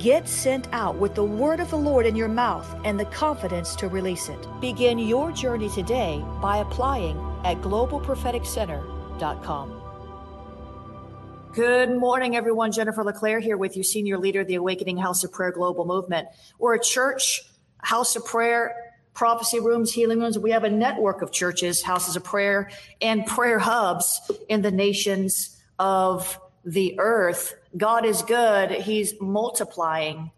Get sent out with the word of the Lord in your mouth and the confidence to release it. Begin your journey today by applying at globalpropheticcenter.com. Good morning, everyone. Jennifer LeClaire here with you, Senior Leader of the Awakening House of Prayer Global Movement. We're a church, house of prayer, prophecy rooms, healing rooms. We have a network of churches, houses of prayer, and prayer hubs in the nations of the earth. God is good. He's multiplying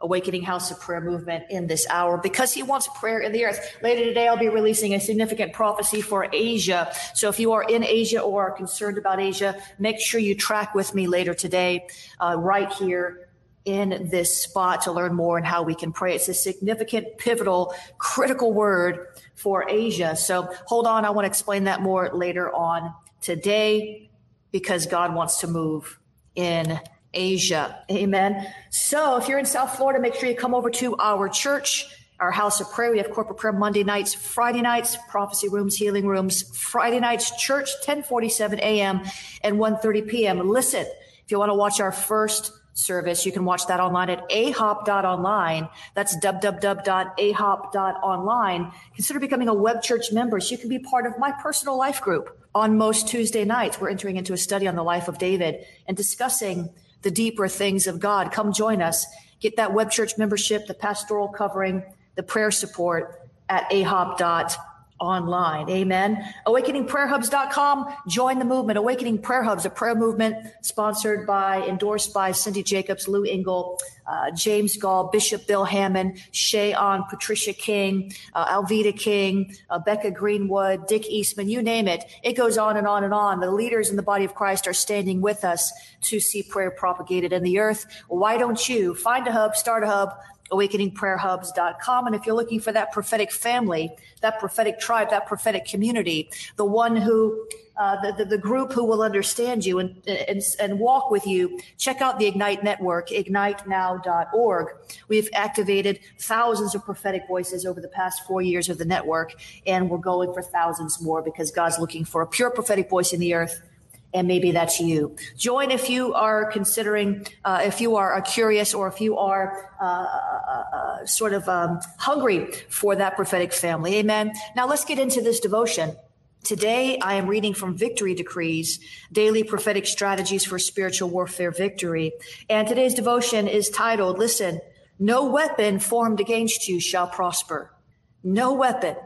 Awakening House of Prayer movement in this hour because he wants prayer in the earth. Later today, I'll be releasing a significant prophecy for Asia. So if you are in Asia or are concerned about Asia, make sure you track with me later today, uh, right here in this spot to learn more and how we can pray. It's a significant, pivotal, critical word for Asia. So hold on. I want to explain that more later on today because God wants to move in Asia. Amen. So if you're in South Florida, make sure you come over to our church, our house of prayer. We have corporate prayer Monday nights, Friday nights, prophecy rooms, healing rooms, Friday nights, church, 1047 a.m. and 1.30 p.m. Listen, if you want to watch our first service. You can watch that online at ahop.online. That's www.ahop.online. Consider becoming a web church member so you can be part of my personal life group. On most Tuesday nights, we're entering into a study on the life of David and discussing the deeper things of God. Come join us. Get that web church membership, the pastoral covering, the prayer support at ahop.online online. Amen. AwakeningPrayerHubs.com. Join the movement. Awakening Prayer Hubs, a prayer movement sponsored by, endorsed by Cindy Jacobs, Lou Engle, uh, James Goll, Bishop Bill Hamon, Ché Ahn, Patricia King, uh, Alveda King, uh, Becca Greenwood, Dick Eastman, you name it. It goes on and on and on. The leaders in the body of Christ are standing with us to see prayer propagated in the earth. Why don't you find a hub, start a hub, awakeningprayerhubs.com. And if you're looking for that prophetic family, that prophetic tribe, that prophetic community, the one who, uh, the, the, the, group who will understand you and, and, and walk with you, check out the Ignite Network, ignitenow.org. We've activated thousands of prophetic voices over the past four years of the network, and we're going for thousands more because God's looking for a pure prophetic voice in the earth and maybe that's you. Join if you are considering, uh, if you are curious or if you are uh, uh, uh, sort of um, hungry for that prophetic family. Amen. Now let's get into this devotion. Today, I am reading from Victory Decrees, Daily Prophetic Strategies for Spiritual Warfare Victory. And today's devotion is titled, Listen, no weapon formed against you shall prosper. No weapon.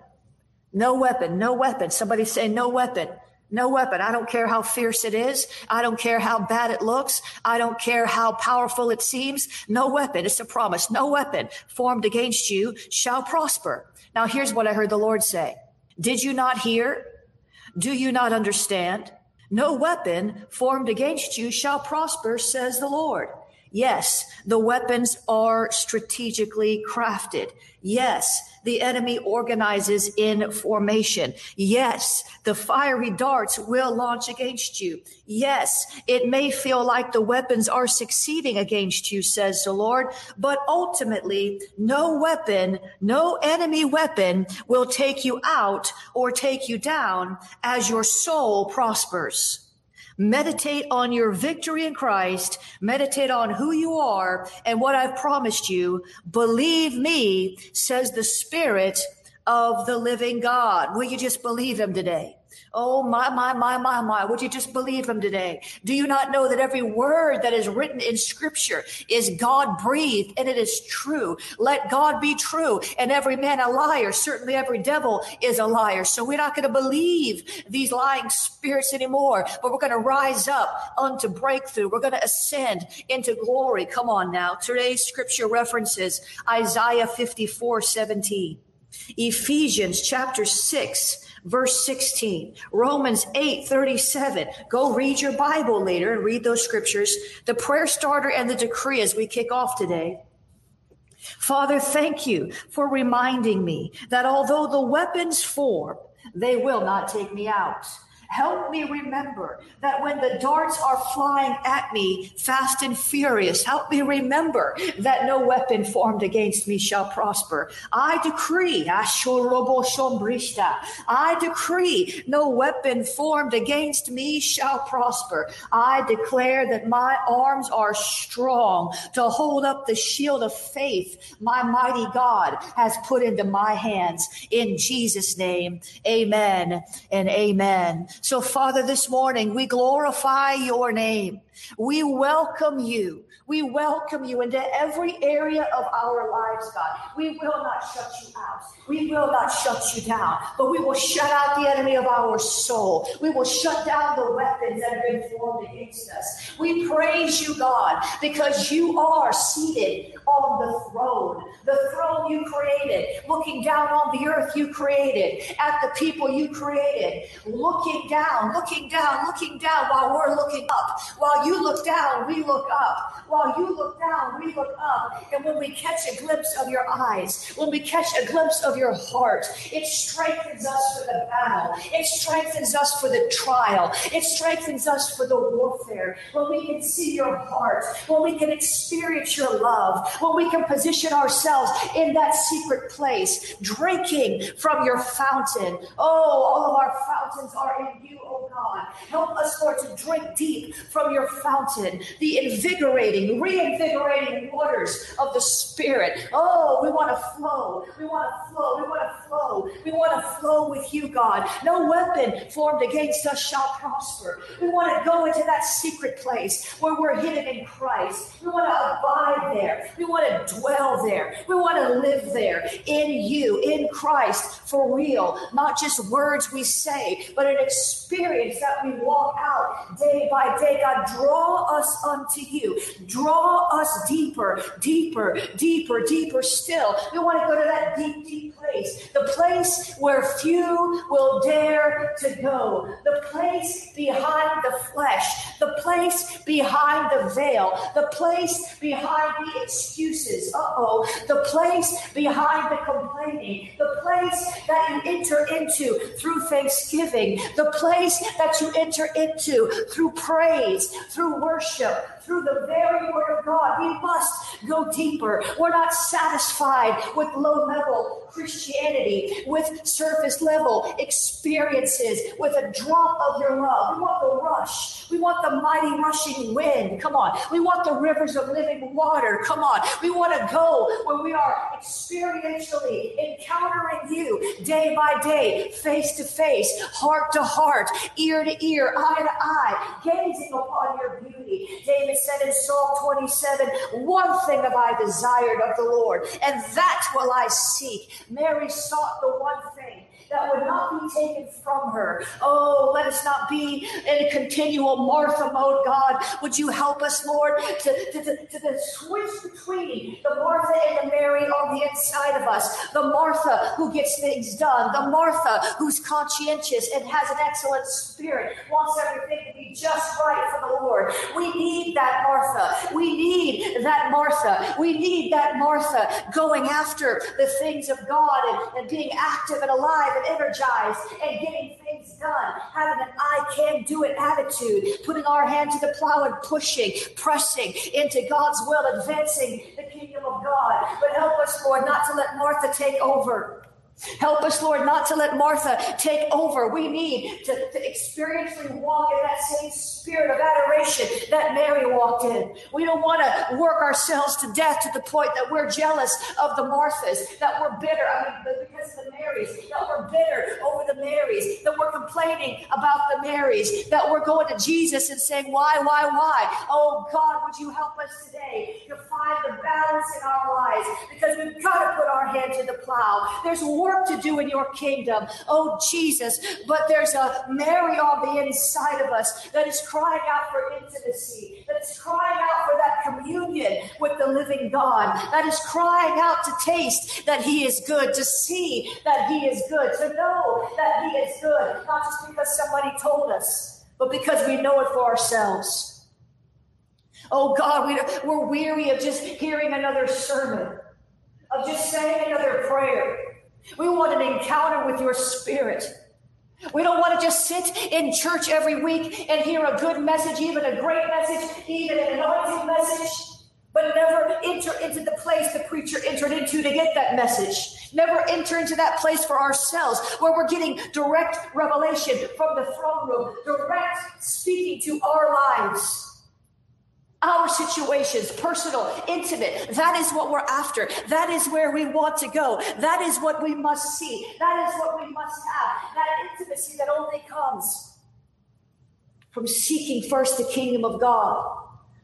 No weapon. No weapon. Somebody say, no weapon no weapon. I don't care how fierce it is. I don't care how bad it looks. I don't care how powerful it seems. No weapon. It's a promise. No weapon formed against you shall prosper. Now here's what I heard the Lord say. Did you not hear? Do you not understand? No weapon formed against you shall prosper, says the Lord. Yes, the weapons are strategically crafted. Yes, the enemy organizes in formation. Yes, the fiery darts will launch against you. Yes, it may feel like the weapons are succeeding against you, says the Lord, but ultimately, no weapon, no enemy weapon will take you out or take you down as your soul prospers. Meditate on your victory in Christ. Meditate on who you are and what I've promised you. Believe me, says the Spirit of the living God. Will you just believe him today? Oh, my, my, my, my, my. Would you just believe him today? Do you not know that every word that is written in scripture is God breathed and it is true? Let God be true and every man a liar. Certainly every devil is a liar. So we're not going to believe these lying spirits anymore, but we're going to rise up unto breakthrough. We're going to ascend into glory. Come on now. Today's scripture references Isaiah 54, 17. Ephesians chapter 6 verse 16, Romans 8 37. Go read your Bible later and read those scriptures. The prayer starter and the decree as we kick off today. Father, thank you for reminding me that although the weapons form, they will not take me out. Help me remember that when the darts are flying at me fast and furious, help me remember that no weapon formed against me shall prosper. I decree, I decree no weapon formed against me shall prosper. I declare that my arms are strong to hold up the shield of faith my mighty God has put into my hands. In Jesus' name, amen and amen. So, Father, this morning we glorify your name. We welcome you. We welcome you into every area of our lives, God. We will not shut you out. We will not shut you down, but we will shut out the enemy of our soul. We will shut down the weapons that have been formed against us. We praise you, God, because you are seated on the throne, the you created, looking down on the earth you created, at the people you created, looking down, looking down, looking down while we're looking up, while you look down, we look up. While you look down, we look up. And when we catch a glimpse of your eyes, when we catch a glimpse of your heart, it strengthens us for the battle. It strengthens us for the trial. It strengthens us for the warfare. When we can see your heart, when we can experience your love, when we can position ourselves in that secret place, drinking from your fountain. Oh, all of our fountains are in you, oh God. Help us, Lord, to drink deep from your fountain, the invigorating, reinvigorating waters of the Spirit. Oh, we want to flow. We want to flow. We want to flow. We want to flow with you, God. No weapon formed against us shall prosper. We want to go into that secret place where we're hidden in Christ. We want to abide there. We want to dwell there. We want to live there in you, in Christ, for real. Not just words we say, but an experience that we walk out day by day. God, draw us unto you. Draw us deeper, deeper, deeper, deeper still. We want to go to that deep, deep place, the place where few will dare to go, the place behind the flesh, the place behind the veil, the place behind the excuses. Uh oh, the place behind the complaining, the place that you enter into through thanksgiving, the place that you enter into through praise, through worship, through the very word of God. We must go deeper. We're not satisfied with low level Christianity, with surface level experiences, with a drop of your love. We want the rush. We want the mighty rushing wind. Come on. We want the rivers of living water. Come on. We want to go where we are experientially encountering you day by day, face to face, heart to heart, ear to ear, eye to eye, gazing upon your beauty. David David said in Psalm 27, One thing have I desired of the Lord, and that will I seek. Mary sought the one thing that would not be taken from her. Oh, let us not be in a continual Martha mode, God. Would you help us, Lord, to, to, to, to switch between the Martha and the Mary on the inside of us? The Martha who gets things done, the Martha who's conscientious and has an excellent spirit, wants everything just right for the Lord. We need that Martha. We need that Martha. We need that Martha going after the things of God and, and being active and alive and energized and getting things done, having an I can do it attitude, putting our hand to the plow and pushing, pressing into God's will, advancing the kingdom of God. But help us, Lord, not to let Martha take over. Help us, Lord, not to let Martha take over. We need to, to experientially walk in that same spirit of adoration that Mary walked in. We don't want to work ourselves to death to the point that we're jealous of the Marthas, that we're bitter. I mean, because of the Marys, that we're bitter over the Marys, that we're complaining about the Marys, that we're going to Jesus and saying, Why, why, why? Oh, God, would you help us today to find the balance in our lives? Because we've got to put our hand to the plow. There's work to do in your kingdom. Oh, Jesus. But there's a Mary on the inside of us that is crying out for intimacy, that is crying out for that communion with the living God, that is crying out to taste that He is good, to see that He is good, to know that He is good, not just because somebody told us, but because we know it for ourselves. Oh God, we, we're weary of just hearing another sermon, of just saying another prayer. We want an encounter with your spirit. We don't want to just sit in church every week and hear a good message, even a great message, even an anointing message, but never enter into the place the preacher entered into to get that message. Never enter into that place for ourselves where we're getting direct revelation from the throne room, direct speaking to our lives our situations, personal, intimate. That is what we're after. That is where we want to go. That is what we must see. That is what we must have. That intimacy that only comes from seeking first the kingdom of God,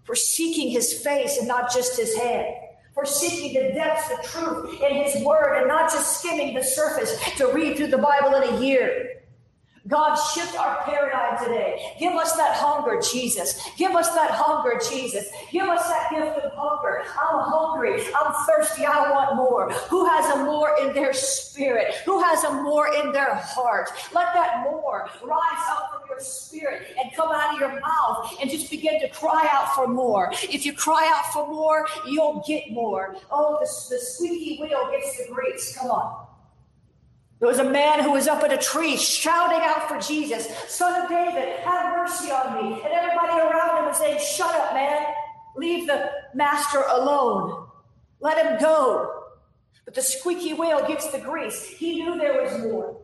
for seeking his face and not just his hand. For seeking the depths, the truth in his word, and not just skimming the surface to read through the Bible in a year. God, shift our paradigm today. Give us that hunger, Jesus. Give us that hunger, Jesus. Give us that gift of hunger. I'm hungry. I'm thirsty. I want more. Who has a more in their spirit? Who has a more in their heart? Let that more rise up from your spirit and come out of your mouth and just begin to cry out for more. If you cry out for more, you'll get more. Oh, the, the squeaky wheel gets the grease. Come on. There was a man who was up in a tree shouting out for Jesus, Son of David, have mercy on me. And everybody around him was saying, Shut up, man. Leave the master alone. Let him go. But the squeaky wheel gets the grease. He knew there was more.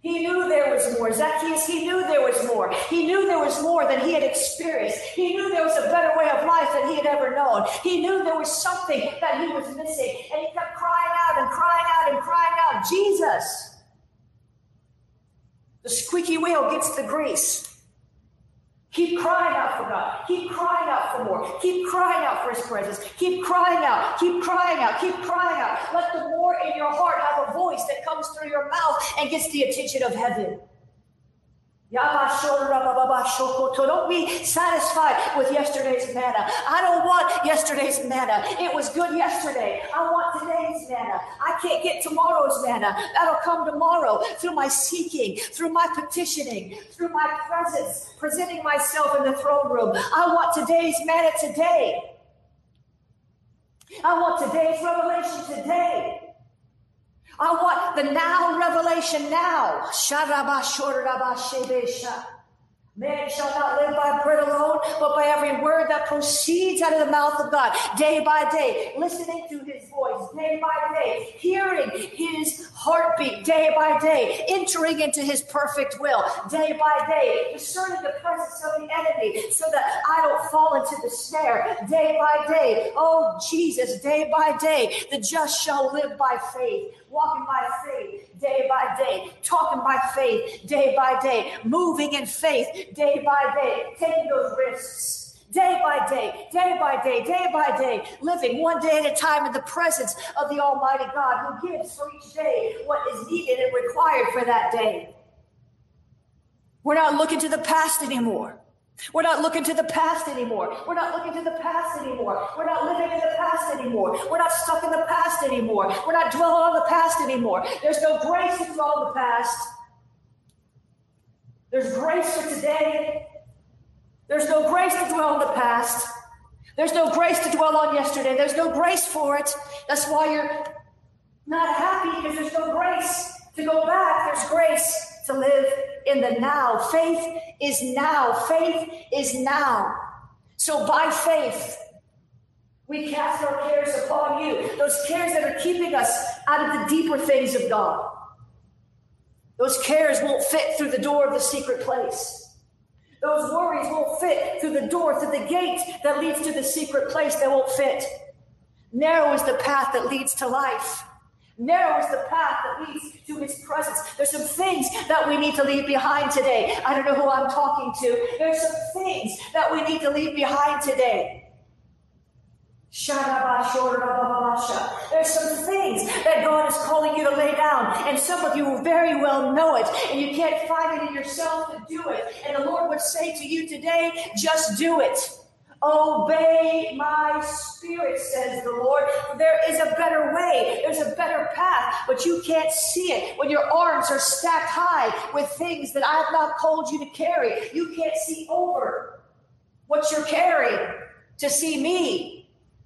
He knew there was more. Zacchaeus, he knew there was more. He knew there was more than he had experienced. He knew there was a better way of life than he had ever known. He knew there was something that he was missing. And he kept crying and crying out and crying out, Jesus. The squeaky wheel gets the grease. Keep crying out for God. Keep crying out for more. Keep crying out for His presence. Keep crying out. Keep crying out. Keep crying out. Let the more in your heart have a voice that comes through your mouth and gets the attention of heaven. Don't be satisfied with yesterday's manna. I don't want yesterday's manna. It was good yesterday. I want today's manna. I can't get tomorrow's manna. That'll come tomorrow through my seeking, through my petitioning, through my presence, presenting myself in the throne room. I want today's manna today. I want today's revelation today. I want the now revelation now. Man shall not live by bread alone, but by every word that proceeds out of the mouth of God, day by day, listening to his voice, day by day, hearing his heartbeat, day by day, entering into his perfect will, day by day, discerning the presence of the enemy so that I don't fall into the snare, day by day. Oh, Jesus, day by day, the just shall live by faith walking by faith day by day, talking by faith day by day, moving in faith day by day, taking those risks day by day, day by day, day by day, living one day at a time in the presence of the Almighty God who gives for each day what is needed and required for that day. We're not looking to the past anymore. We're not looking to the past anymore. We're not looking to the past anymore. We're not living in the past anymore. We're not stuck in the past anymore. We're not dwelling on the past anymore. There's no grace to dwell on the past. There's grace for today There's no grace to dwell in the past. There's no grace to dwell on yesterday. There's no grace for it. That's why you're not happy because there's no grace to go back. There's grace to live in the now. Faith is now. Faith is now. So by faith, we cast our cares upon you. Those cares that are keeping us out of the deeper things of God. Those cares won't fit through the door of the secret place. Those worries won't fit through the door, through the gate that leads to the secret place. They won't fit. Narrow is the path that leads to life. Narrow is the path that leads to his presence. There's some things that we need to leave behind today. I don't know who I'm talking to. There's some things that we need to leave behind today. There's some things that God is calling you to lay down, and some of you very well know it, and you can't find it in yourself to do it. And the Lord would say to you today, just do it. Obey my spirit, says the Lord. There is a better way. There's a better path, but you can't see it when your arms are stacked high with things that I have not called you to carry. You can't see over what you're carrying to see me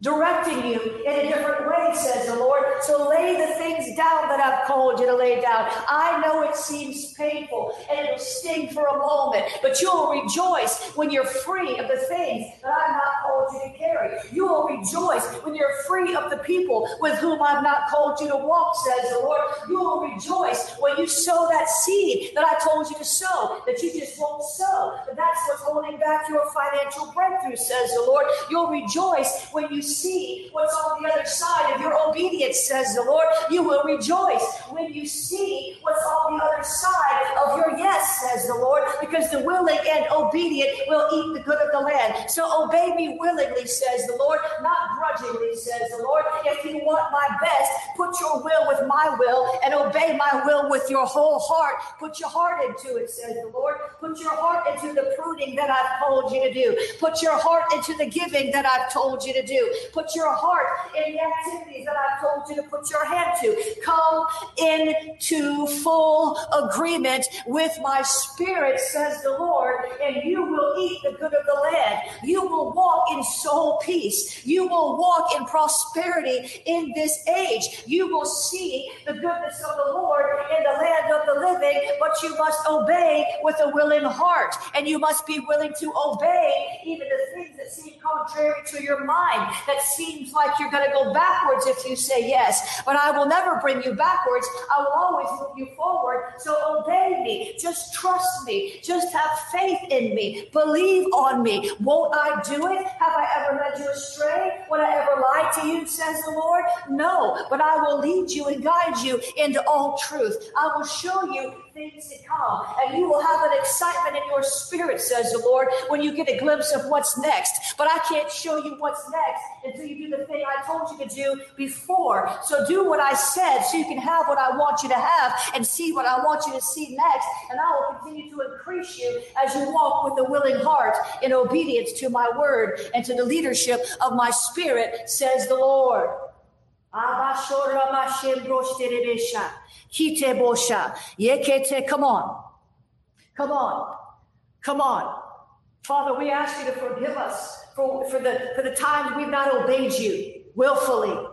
directing you in a different way, says the Lord. So lay the things down that I've called you to lay down. I know it seems painful and it'll sting for a moment, but you'll rejoice when you're free of the things that I've not called you to carry. You will rejoice when you're free of the people with whom I've not called you to walk, says the Lord. You will rejoice when you sow that seed that I told you to sow, that you just won't sow. But that's what's holding back your financial breakthrough, says the Lord. You'll rejoice when you see what's on the other side of your obedience, says the Lord. You will rejoice when you see what's on the other side of your yes, says the Lord, because the willing and obedient will eat the good of the land. So obey me willingly, says the Lord, not grudgingly, says the Lord. If you want my best, put your will with my will and obey my will with your whole heart. Put your heart into it, says the Lord. Put your heart into the pruning that I've told you to do. Put your heart into the giving that I've told you to do. Put your heart in the activities that I've told you to put your hand to. Come into full agreement with my spirit, says the Lord, and you will eat the good of the land. You will walk in soul peace. You will walk in prosperity in this age. You will see the goodness of the Lord in the land of the living, but you must obey with a willing heart, and you must be willing to obey even the things that seem contrary to your mind, that seems like you're going to go backwards if you say yes. But I will never bring you backwards. I will always move you forward. So obey me. Just trust me. Just have faith in me. Believe on me. Won't I do it? Have I ever led you astray? Would I ever lie to you, says the Lord? No, but I will lead you and guide you into all truth. I will show you things to come. And you will have an excitement in your spirit, says the Lord, when you get a glimpse of what's next. But I can't show you what's next until you do the thing I told you to do before. So do what I said so you can have what I want you to have and see what I want you to see next. And I will continue to increase you as you walk with a willing heart in obedience to my word and to the leadership of my spirit, says the Lord. Come on. Come on. Come on. Father, we ask you to forgive us for, for, the, for the times we've not obeyed you willfully.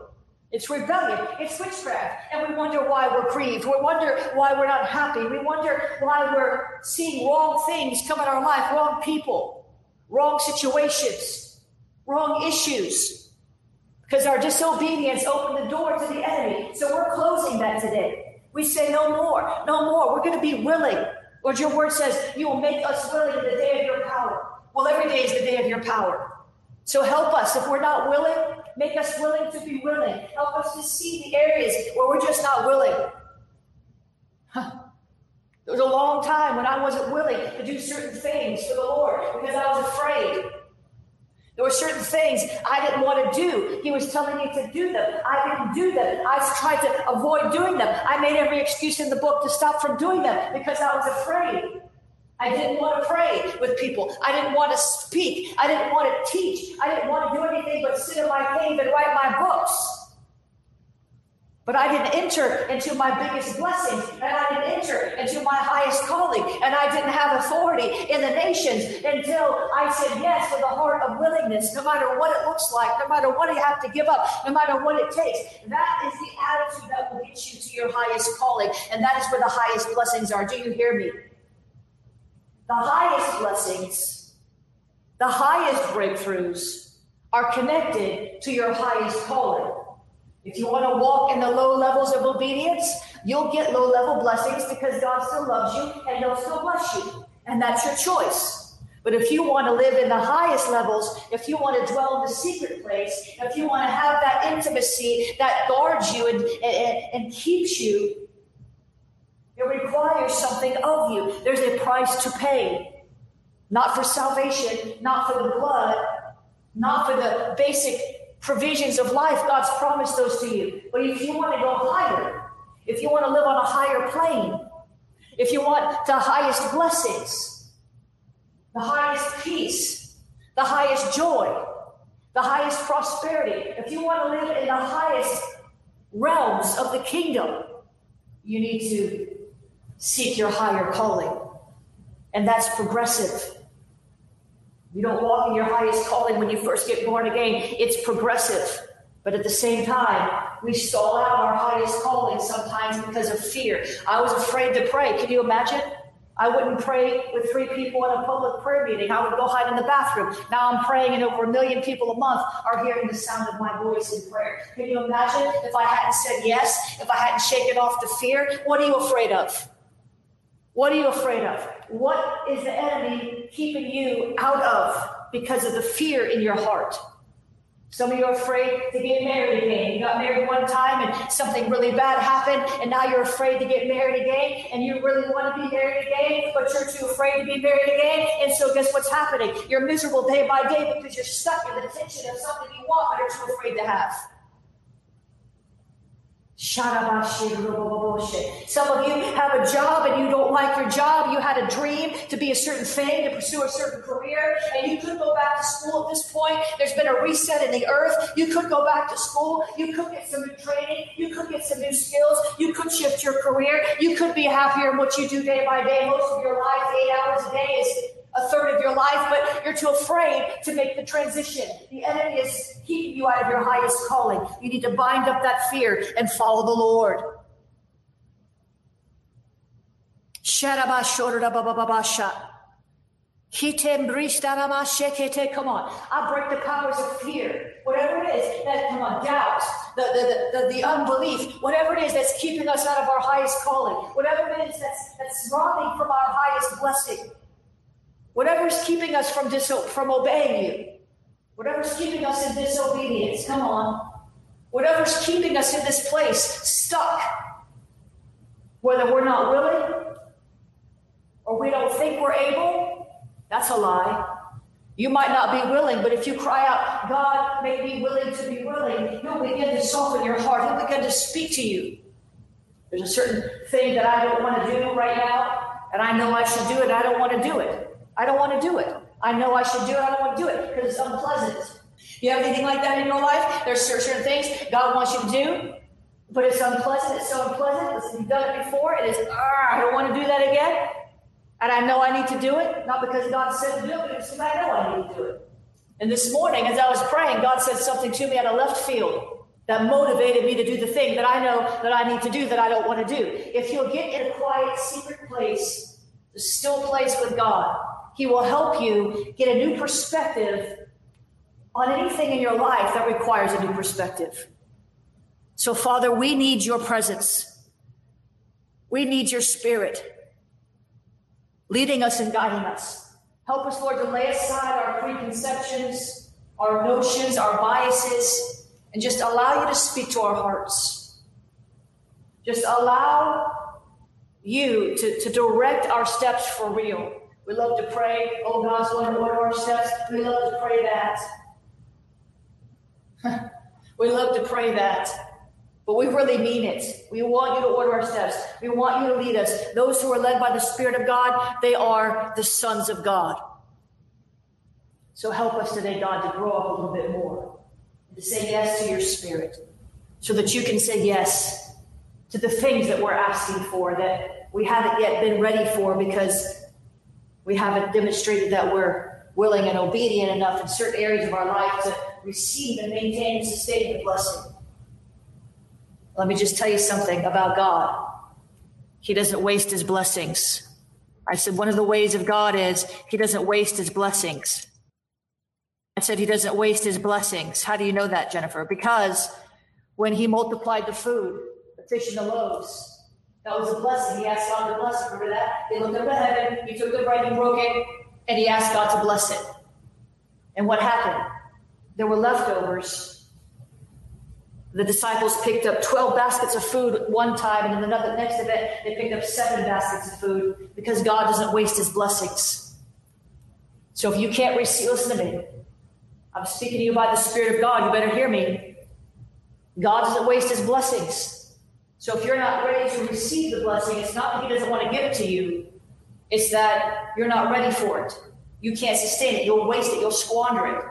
It's rebellion. It's witchcraft. And we wonder why we're grieved. We wonder why we're not happy. We wonder why we're seeing wrong things come in our life, wrong people, wrong situations, wrong issues. Because our disobedience opened the door to the enemy. So we're closing that today. We say no more, no more. We're going to be willing. Lord, your word says you will make us willing in the day of your power. Well, every day is the day of your power. So help us. If we're not willing, make us willing to be willing. Help us to see the areas where we're just not willing. Huh. There was a long time when I wasn't willing to do certain things for the Lord because I was afraid. There were certain things I didn't want to do. He was telling me to do them. I didn't do them. I tried to avoid doing them. I made every excuse in the book to stop from doing them because I was afraid. I didn't want to pray with people. I didn't want to speak. I didn't want to teach. I didn't want to do anything but sit in my cave and write my books. But I didn't enter into my biggest blessings, and I didn't enter into my highest calling, and I didn't have authority in the nations until I said yes with a heart of willingness, no matter what it looks like, no matter what you have to give up, no matter what it takes. That is the attitude that will get you to your highest calling, and that is where the highest blessings are. Do you hear me? The highest blessings, the highest breakthroughs are connected to your highest calling. If you want to walk in the low levels of obedience, you'll get low level blessings because God still loves you and He'll still bless you. And that's your choice. But if you want to live in the highest levels, if you want to dwell in the secret place, if you want to have that intimacy that guards you and, and, and keeps you, it requires something of you. There's a price to pay. Not for salvation, not for the blood, not for the basic provisions of life, God's promised those to you. But if you want to go higher, if you want to live on a higher plane, if you want the highest blessings, the highest peace, the highest joy, the highest prosperity, if you want to live in the highest realms of the kingdom, you need to seek your higher calling. And that's progressive. You don't walk in your highest calling when you first get born again. It's progressive. But at the same time, we stall out our highest calling sometimes because of fear. I was afraid to pray. Can you imagine? I wouldn't pray with three people in a public prayer meeting. I would go hide in the bathroom. Now I'm praying, and over a million people a month are hearing the sound of my voice in prayer. Can you imagine if I hadn't said yes, if I hadn't shaken off the fear? What are you afraid of? What are you afraid of? What is the enemy keeping you out of because of the fear in your heart? Some of you are afraid to get married again. You got married one time and something really bad happened, and now you're afraid to get married again, and you really want to be married again, but you're too afraid to be married again. And so, guess what's happening? You're miserable day by day because you're stuck in the tension of something you want, but you're too afraid to have. Some of you have a job and you don't like your job. You had a dream to be a certain thing, to pursue a certain career, and you could go back to school at this point. There's been a reset in the earth. You could go back to school. You could get some new training. You could get some new skills. You could shift your career. You could be happier in what you do day by day. Most of your life, eight hours a day, is a third of your life, but you're too afraid to make the transition. The enemy is keeping you out of your highest calling. You need to bind up that fear and follow the Lord. Come on. I break the powers of fear. Whatever it is, that come on, doubt, the, the, the, the, unbelief, whatever it is that's keeping us out of our highest calling, whatever it is that's that's robbing from our highest blessing. Whatever's keeping us from diso- from obeying you, whatever's keeping us in disobedience, come on. Whatever's keeping us in this place, stuck, whether we're not willing or we don't think we're able, that's a lie. You might not be willing, but if you cry out, God, make me willing to be willing, He'll begin to soften your heart. He'll begin to speak to you. There's a certain thing that I don't want to do right now, and I know I should do it. I don't want to do it. I don't want to do it. I know I should do it. I don't want to do it because it's unpleasant. You have anything like that in your life? There's certain things God wants you to do, but it's unpleasant. It's so unpleasant. Listen, you've done it before. It is, ah, I don't want to do that again. And I know I need to do it, not because God said to do it, but because I know I need to do it. And this morning, as I was praying, God said something to me out of left field that motivated me to do the thing that I know that I need to do that I don't want to do. If you'll get in a quiet, secret place, a still place with God, he will help you get a new perspective on anything in your life that requires a new perspective. So, Father, we need your presence. We need your spirit leading us and guiding us. Help us, Lord, to lay aside our preconceptions, our notions, our biases, and just allow you to speak to our hearts. Just allow you to, to direct our steps for real. We love to pray, oh God's going to order our steps. We love to pray that. we love to pray that. But we really mean it. We want you to order our steps. We want you to lead us. Those who are led by the Spirit of God, they are the sons of God. So help us today, God, to grow up a little bit more, to say yes to your Spirit. so that you can say yes to the things that we're asking for that we haven't yet been ready for because we haven't demonstrated that we're willing and obedient enough in certain areas of our life to receive and maintain and sustain the blessing. Let me just tell you something about God. He doesn't waste his blessings. I said one of the ways of God is he doesn't waste his blessings. I said he doesn't waste his blessings. How do you know that, Jennifer? Because when he multiplied the food, the fish and the loaves, that was a blessing. He asked God to bless it. Remember that? He looked up to heaven, he took the bread, and broke it, and he asked God to bless it. And what happened? There were leftovers the disciples picked up 12 baskets of food one time, and then another next event, they picked up seven baskets of food because God doesn't waste his blessings. So if you can't receive, listen to me. I'm speaking to you by the Spirit of God. You better hear me. God doesn't waste his blessings. So if you're not ready to receive the blessing, it's not that he doesn't want to give it to you, it's that you're not ready for it. You can't sustain it. You'll waste it. You'll squander it.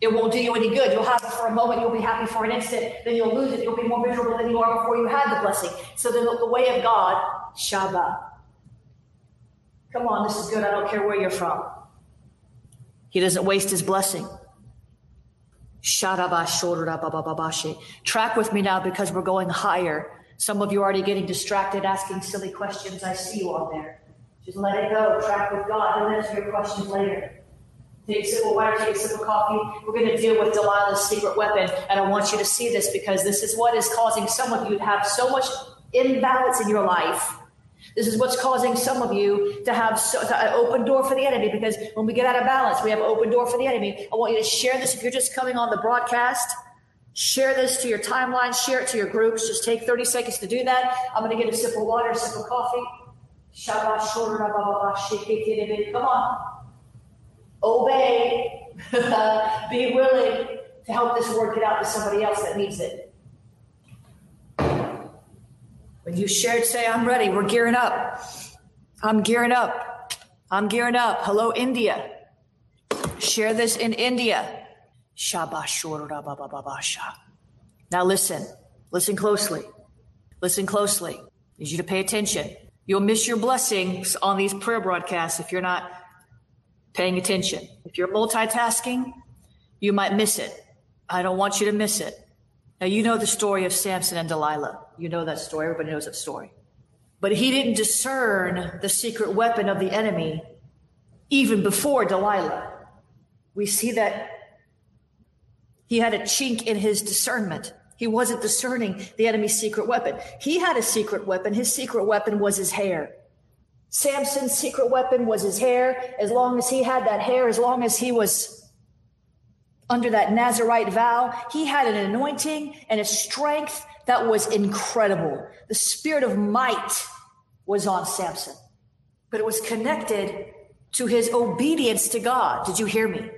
It won't do you any good. You'll have it for a moment, you'll be happy for an instant, then you'll lose it. You'll be more miserable than you are before you had the blessing. So the, the way of God, Shabbat. Come on, this is good. I don't care where you're from. He doesn't waste his blessing. Track with me now because we're going higher. Some of you are already getting distracted asking silly questions. I see you all there. Just let it go. Track with God. He'll answer your questions later take a sip of water, take a sip of coffee. We're going to deal with Delilah's secret weapon. And I want you to see this because this is what is causing some of you to have so much imbalance in your life. This is what's causing some of you to have so, to an open door for the enemy because when we get out of balance, we have an open door for the enemy. I want you to share this. If you're just coming on the broadcast, share this to your timeline, share it to your groups. Just take 30 seconds to do that. I'm going to get a sip of water, a sip of coffee. Come on obey, be willing to help this word get out to somebody else that needs it. When you shared, say, I'm ready, we're gearing up. I'm gearing up. I'm gearing up. Hello, India. Share this in India. Now listen. Listen closely. Listen closely. I need you to pay attention. You'll miss your blessings on these prayer broadcasts if you're not paying attention. If you're multitasking, you might miss it. I don't want you to miss it. Now, you know the story of Samson and Delilah. You know that story. Everybody knows that story. But he didn't discern the secret weapon of the enemy even before Delilah. We see that he had a chink in his discernment. He wasn't discerning the enemy's secret weapon. He had a secret weapon. His secret weapon was his hair. Samson's secret weapon was his hair. As long as he had that hair, as long as he was under that Nazarite vow, he had an anointing and a strength that was incredible. The spirit of might was on Samson, but it was connected to his obedience to God. Did you hear me?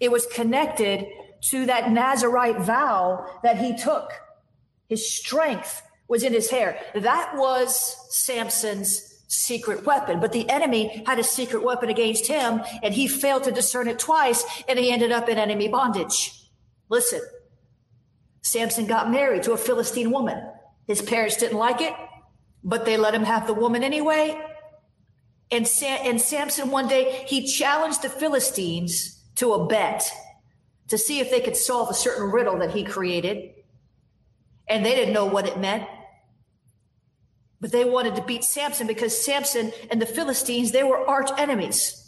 It was connected to that Nazarite vow that he took. His strength was in his hair. That was Samson's secret weapon. But the enemy had a secret weapon against him and he failed to discern it twice and he ended up in enemy bondage. Listen, Samson got married to a Philistine woman. His parents didn't like it, but they let him have the woman anyway. And, and Samson one day, he challenged the Philistines to a bet to see if they could solve a certain riddle that he created. And they didn't know what it meant. But they wanted to beat Samson because Samson and the Philistines, they were arch enemies.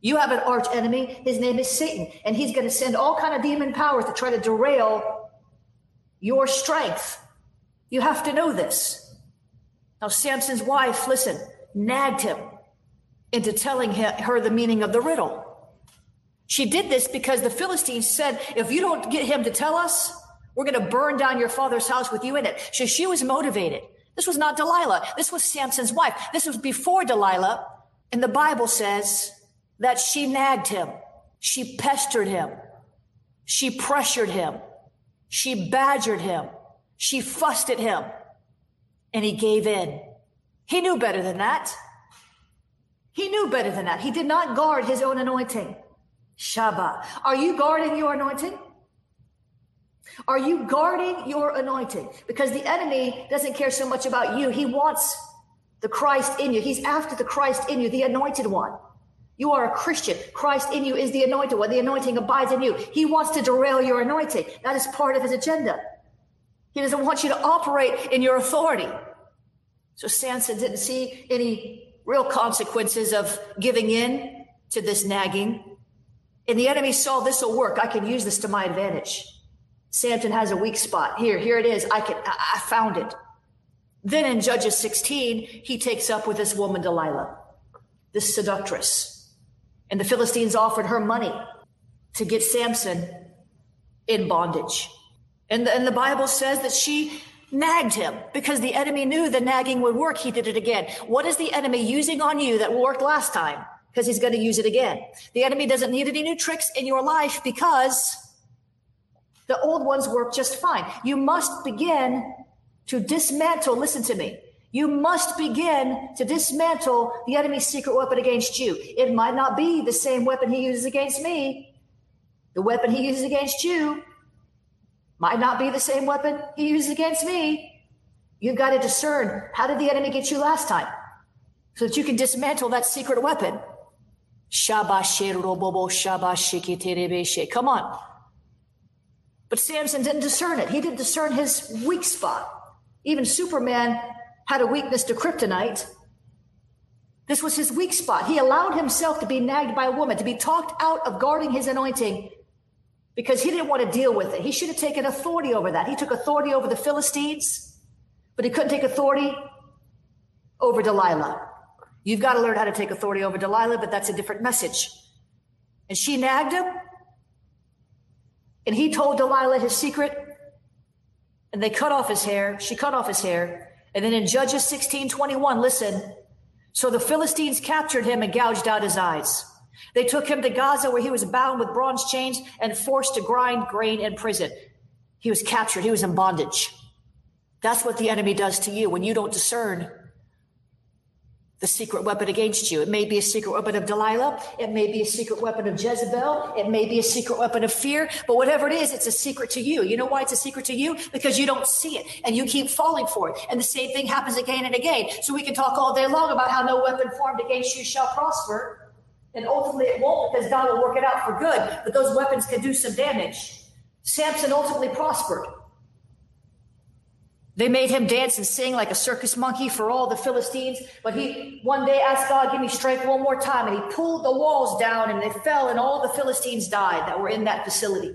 You have an arch enemy. His name is Satan. And he's going to send all kind of demon powers to try to derail your strength. You have to know this. Now, Samson's wife, listen, nagged him into telling her the meaning of the riddle. She did this because the Philistines said, if you don't get him to tell us, we're going to burn down your father's house with you in it. So she was motivated. This was not Delilah. This was Samson's wife. This was before Delilah. And the Bible says that she nagged him. She pestered him. She pressured him. She badgered him. She fussed at him. And he gave in. He knew better than that. He knew better than that. He did not guard his own anointing. Shabbat. Are you guarding your anointing? Are you guarding your anointing? Because the enemy doesn't care so much about you. He wants the Christ in you. He's after the Christ in you, the anointed one. You are a Christian. Christ in you is the anointed one. The anointing abides in you. He wants to derail your anointing. That is part of his agenda. He doesn't want you to operate in your authority. So Samson didn't see any real consequences of giving in to this nagging. And the enemy saw this will work. I can use this to my advantage. Samson has a weak spot. Here, here it is. I can I found it. Then in Judges 16, he takes up with this woman Delilah, this seductress. And the Philistines offered her money to get Samson in bondage. And the, and the Bible says that she nagged him because the enemy knew the nagging would work. He did it again. What is the enemy using on you that worked last time? Because he's going to use it again. The enemy doesn't need any new tricks in your life because the old ones work just fine. You must begin to dismantle, listen to me, you must begin to dismantle the enemy's secret weapon against you. It might not be the same weapon he uses against me. The weapon he uses against you might not be the same weapon he uses against me. You've got to discern how did the enemy get you last time so that you can dismantle that secret weapon. Come on. But Samson didn't discern it. He didn't discern his weak spot. Even Superman had a weakness to kryptonite. This was his weak spot. He allowed himself to be nagged by a woman, to be talked out of guarding his anointing because he didn't want to deal with it. He should have taken authority over that. He took authority over the Philistines, but he couldn't take authority over Delilah. You've got to learn how to take authority over Delilah, but that's a different message. And she nagged him, and he told Delilah his secret, and they cut off his hair. She cut off his hair. And then in Judges 16 21, listen. So the Philistines captured him and gouged out his eyes. They took him to Gaza where he was bound with bronze chains and forced to grind grain in prison. He was captured. He was in bondage. That's what the enemy does to you when you don't discern the secret weapon against you. It may be a secret weapon of Delilah. It may be a secret weapon of Jezebel. It may be a secret weapon of fear. But whatever it is, it's a secret to you. You know why it's a secret to you? Because you don't see it and you keep falling for it. And the same thing happens again and again. So we can talk all day long about how no weapon formed against you shall prosper. And ultimately it won't because God will work it out for good. But those weapons can do some damage. Samson ultimately prospered. They made him dance and sing like a circus monkey for all the Philistines. But he one day asked God, give me strength one more time. And he pulled the walls down and they fell, and all the Philistines died that were in that facility.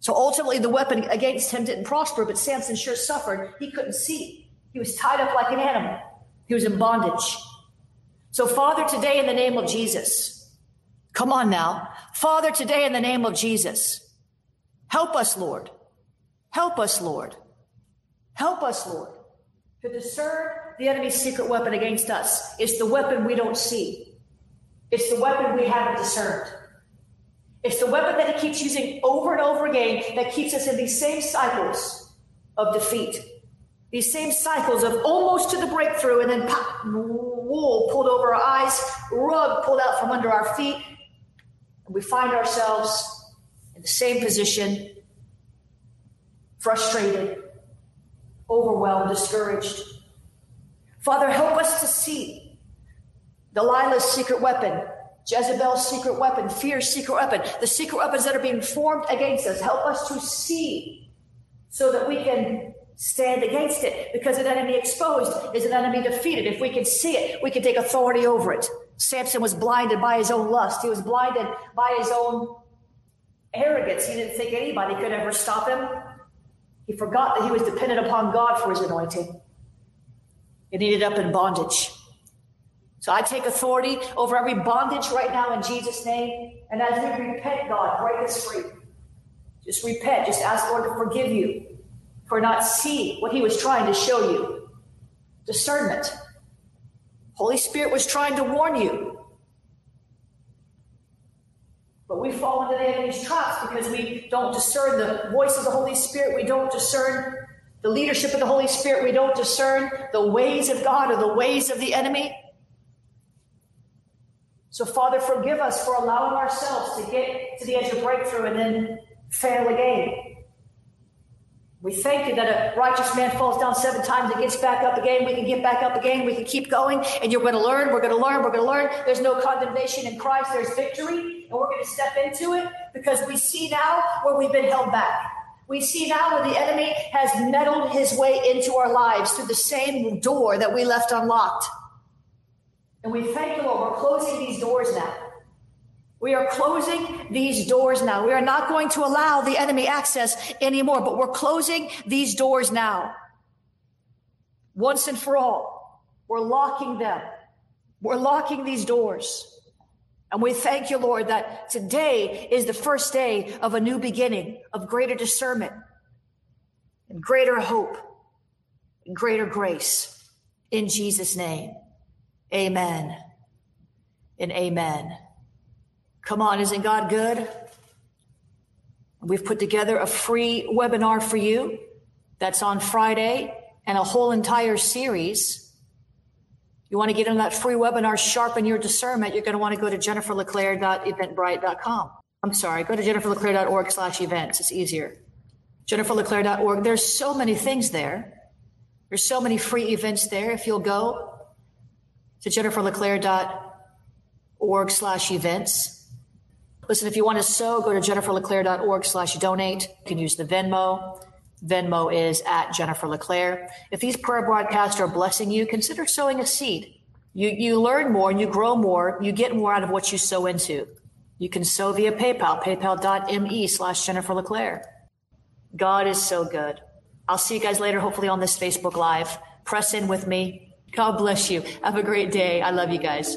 So ultimately, the weapon against him didn't prosper, but Samson sure suffered. He couldn't see. He was tied up like an animal, he was in bondage. So, Father, today in the name of Jesus, come on now. Father, today in the name of Jesus, help us, Lord. Help us, Lord. Help us, Lord, to discern the enemy's secret weapon against us. It's the weapon we don't see. It's the weapon we haven't discerned. It's the weapon that he keeps using over and over again that keeps us in these same cycles of defeat. These same cycles of almost to the breakthrough and then pop, wool pulled over our eyes, rug pulled out from under our feet. And we find ourselves in the same position, frustrated, overwhelmed, discouraged. Father, help us to see Delilah's secret weapon, Jezebel's secret weapon, fear's secret weapon, the secret weapons that are being formed against us. Help us to see so that we can stand against it because an enemy exposed is an enemy defeated. If we can see it, we can take authority over it. Samson was blinded by his own lust. He was blinded by his own arrogance. He didn't think anybody could ever stop him. He forgot that he was dependent upon God for his anointing. And ended up in bondage. So I take authority over every bondage right now in Jesus' name. And as we repent, God, break us free. Just repent. Just ask Lord to forgive you for not seeing what he was trying to show you. Discernment. Holy Spirit was trying to warn you but we fall into the enemy's traps because we don't discern the voice of the Holy Spirit. We don't discern the leadership of the Holy Spirit. We don't discern the ways of God or the ways of the enemy. So, Father, forgive us for allowing ourselves to get to the edge of breakthrough and then fail again. We thank you that a righteous man falls down seven times and gets back up again. We can get back up again. We can keep going. And you're going to learn. We're going to learn. We're going to learn. There's no condemnation in Christ. There's victory. And we're going to step into it because we see now where we've been held back. We see now where the enemy has meddled his way into our lives through the same door that we left unlocked. And we thank you, Lord. We're closing these doors now. We are closing these doors now. We are not going to allow the enemy access anymore, but we're closing these doors now. Once and for all, we're locking them. We're locking these doors. And we thank you, Lord, that today is the first day of a new beginning of greater discernment and greater hope and greater grace. In Jesus' name, amen and amen. Come on, isn't God good? We've put together a free webinar for you that's on Friday and a whole entire series. You want to get in that free webinar, sharpen your discernment, you're going to want to go to jenniferleclaire.eventbrite.com. I'm sorry, go to jenniferleclaire.org slash events. It's easier. jenniferleclaire.org. There's so many things there. There's so many free events there. If you'll go to jenniferleclaire.org slash events, Listen, if you want to sow, go to jenniferleclaire.org slash donate. You can use the Venmo. Venmo is at Jennifer LeClaire. If these prayer broadcasts are blessing you, consider sowing a seed. You, you learn more and you grow more. You get more out of what you sow into. You can sow via PayPal, paypal.me slash Jennifer LeClaire. God is so good. I'll see you guys later, hopefully on this Facebook Live. Press in with me. God bless you. Have a great day. I love you guys.